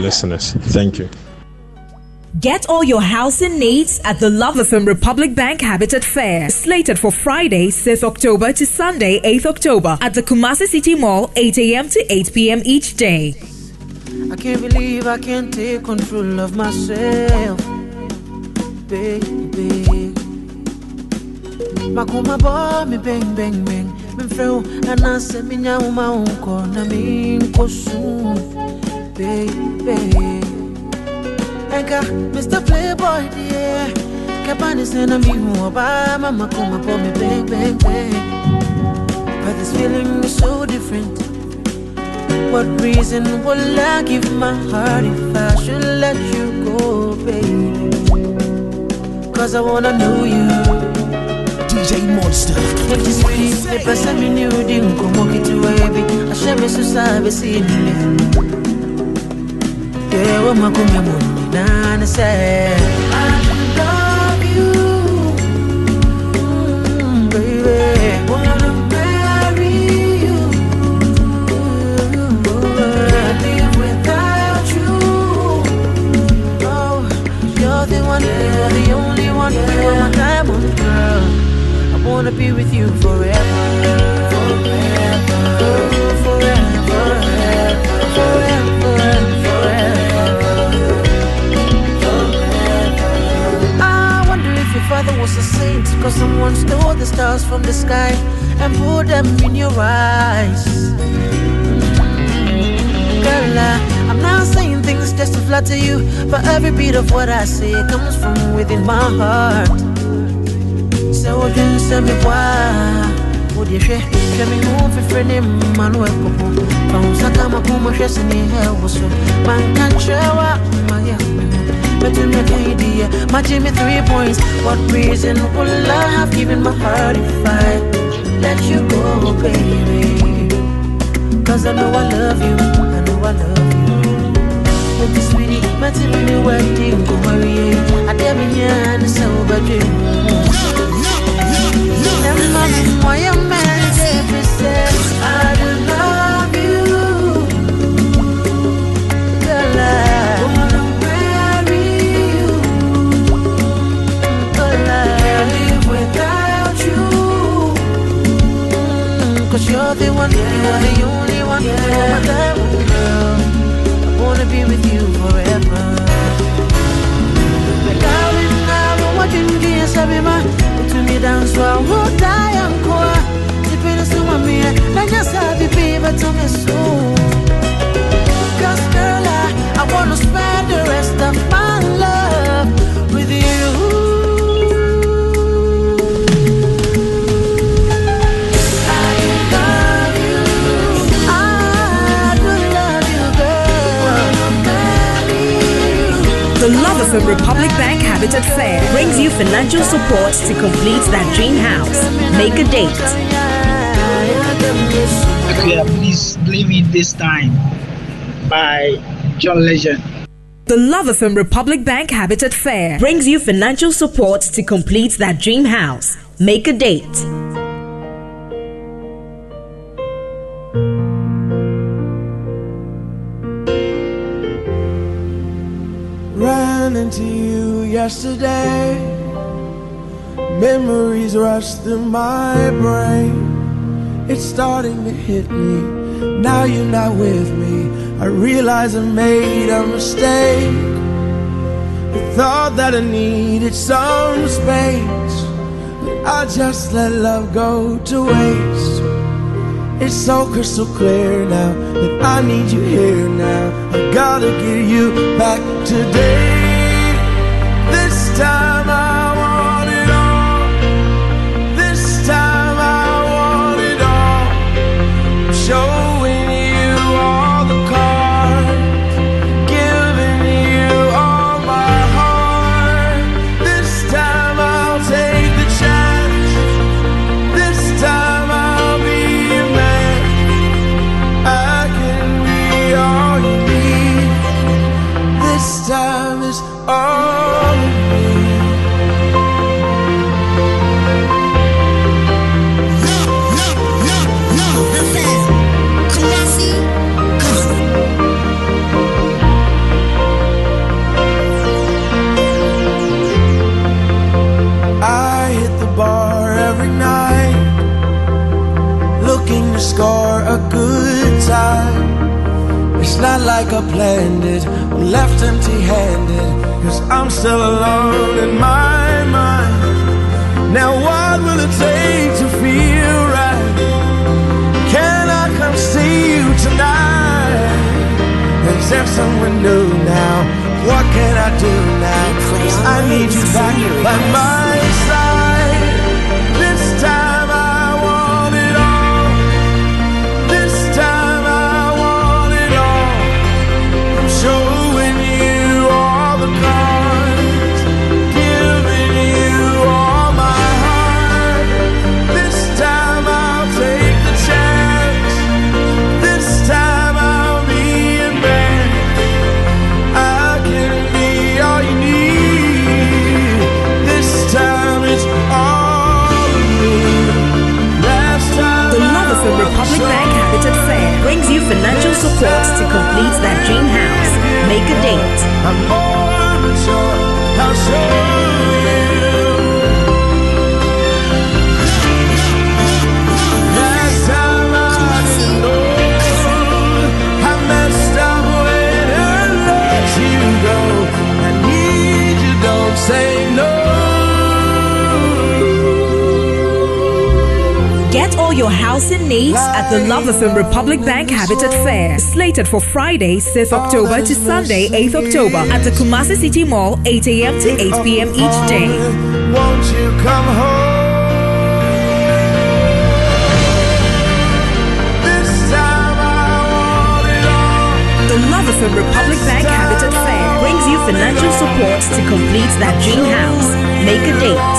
listeners. Thank you. Get all your housing needs at the Love FM Republic Bank Habitat Fair, slated for Friday, 6th October to Sunday, 8th October at the Kumasi City Mall, 8 a.m. to 8 p.m. each day. I can't believe I can't take control of myself, baby. Makuma bo me bang bang bang, me feel and I say me nyau ma unko na me nkosu, baby. Enka, Mr. Playboy, dear. Kapani sena mi huwa mama kuma po me bang bang bang. But this feeling is so different. What reason will I give my heart if I should let you go, baby? Cause I wanna know you. DJ Monster. If this sweet, the person me knew didn't come Yeah, what my come and say, I love you, mm, baby. Wanna marry you, Can't live without you. Oh, you're the one, you're the only one, you're my diamond girl. I wanna be with you forever. Just to you But every beat of what I say comes from within my heart So you send me why Would you share? Share me home for friend in Manuel Popo Found Sakama Kuma Shesini Hell was so Man can't show up my but make an idea, matching me three points. What reason would I have given my heart if I let you go, baby? Cause I know I love you, I know I love you. But this sweetie, matching me wedding, go marry. I dare me here and so bad. Love FM Republic Bank Habitat Fair brings you financial support to complete that dream house. Make a date. Okay, please play me this time by John Legend. The Love of a Republic Bank Habitat Fair brings you financial support to complete that dream house. Make a date. To you yesterday. Memories rush through my brain. It's starting to hit me. Now you're not with me. I realize I made a mistake. I thought that I needed some space. But I just let love go to waste. It's so crystal clear now that I need you here now. I gotta get you back today This time all It's not like I planned it I'm left empty-handed Cause I'm still alone in my mind Now what will it take to feel right? Can I come see you tonight? There's someone new now What can I do now? I need you back by my side support to complete that dream house. Make a date. Get all your housing needs at the Love Republic Bank Habitat Fair, slated for Friday, 5th October to Sunday, 8th October, at the Kumasi City Mall, 8 a.m. to 8 p.m. each day. Won't you come home? from Republic Bank Habitat Fair brings you financial support to complete that dream house. Make a date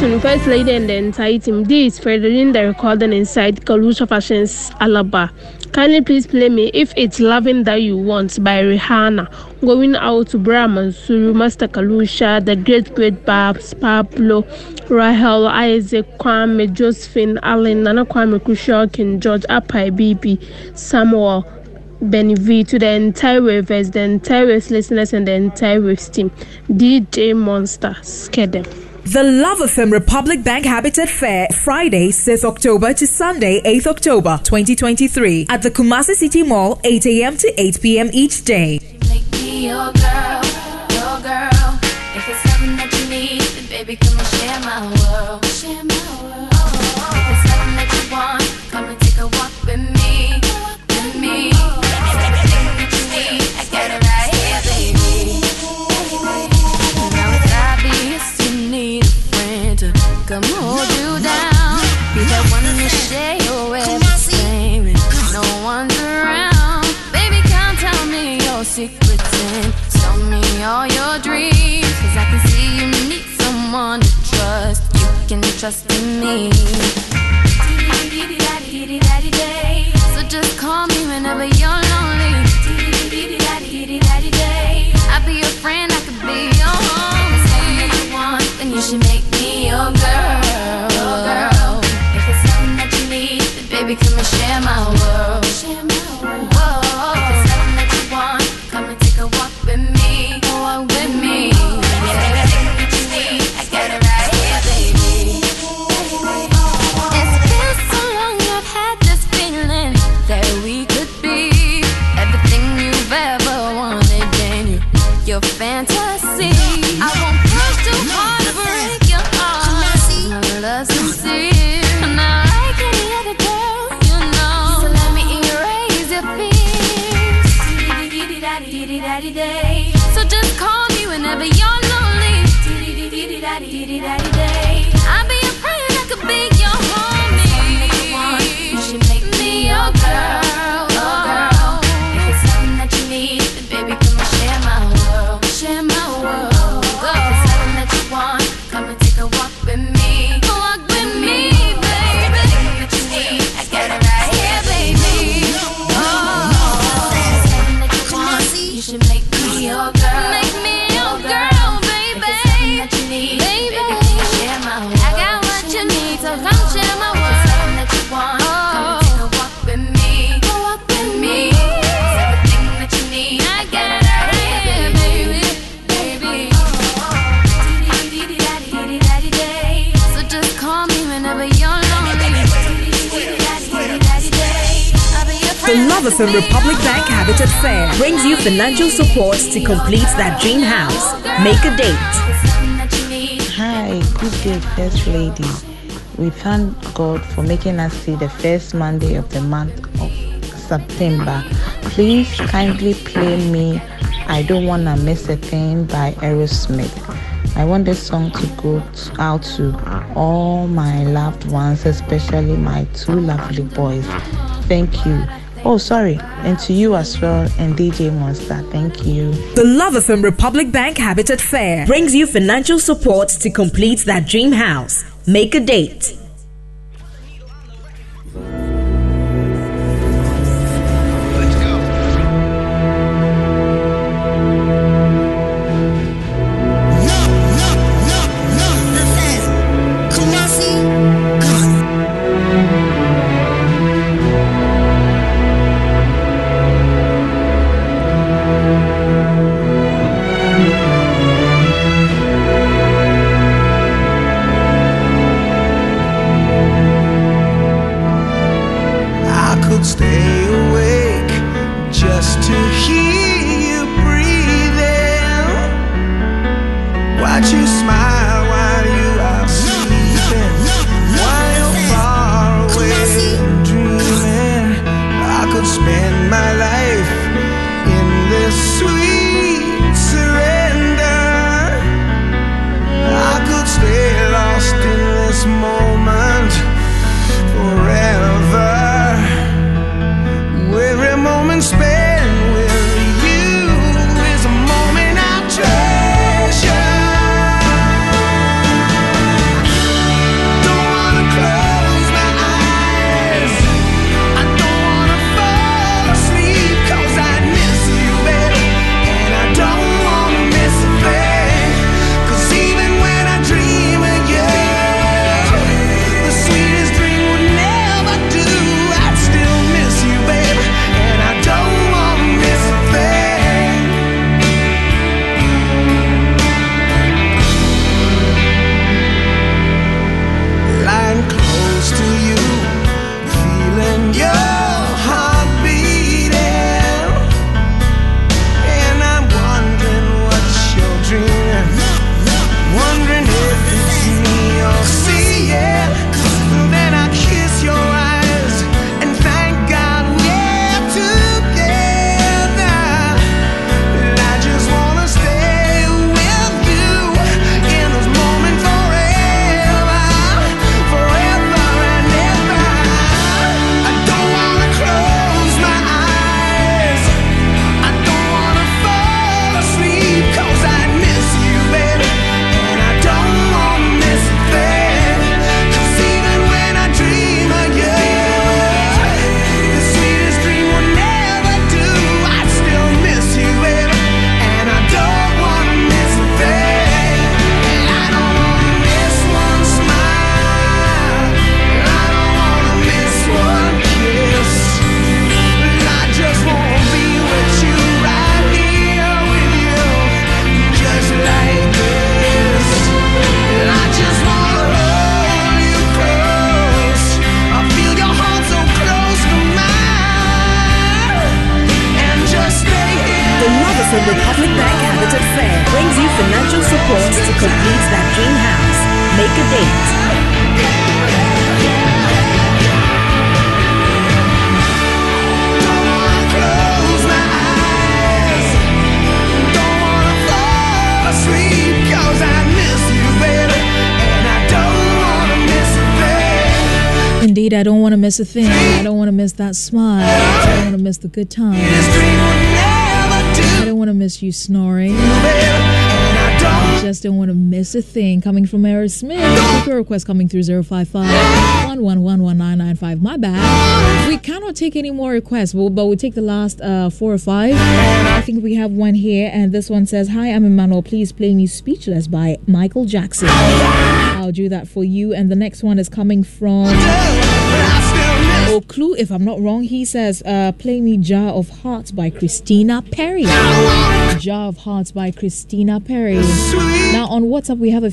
soon, First Lady and the entire team. This is the recording inside Kalusha Fashions Alaba. Kindly please play me If It's Loving That You Want by Rihanna. Going out to Brahman, Suru, Master Kalusha, the Great Great Babs, Pablo, Rahel, Isaac, Kwame, Josephine, Allen, Nana Kwame, Kushok, and George, Apai, Bibi, Samuel. Benny V to the entire Wavers, the entire Waves listeners, and the entire Waves team. DJ Monster, scare them. The Love FM Republic Bank Habitat Fair, Friday, 6th October to Sunday, 8th October 2023, at the Kumasi City Mall, 8 a.m. to 8 p.m. each day. FM Republic Bank Habitat Fair brings you financial support to complete that dream house. Make a date. Hi, good day, First Lady. We thank God for making us see the first Monday of the month of September. Please kindly play me I Don't Wanna Miss a Thing by Aerosmith. I want this song to go out to all my loved ones, especially my two lovely boys. Thank you. Oh, sorry, and to you as well, and DJ Monster. Thank you. The Love FM Republic Bank Habitat Fair brings you financial support to complete that dream house. Make a date. Thing. I don't want to miss a thing. I don't want to miss that smile. I don't want to miss the good do, I don't want to miss you snoring. I. Just don't want to miss a thing. Coming from Aerosmith. Your request coming through 055 1111995. My bad. We cannot take any more requests, but but we take the last uh, four or five. I think we have one here, and this one says, Hi, I'm Emmanuel. Please play me Speechless by Michael Jackson. I'll do that for you. And the next one is coming from Oklu, if I'm not wrong. He says, uh, Play me Jar of Hearts by Christina Perri. Jar of Hearts by Christina Perri. Now on WhatsApp, we have a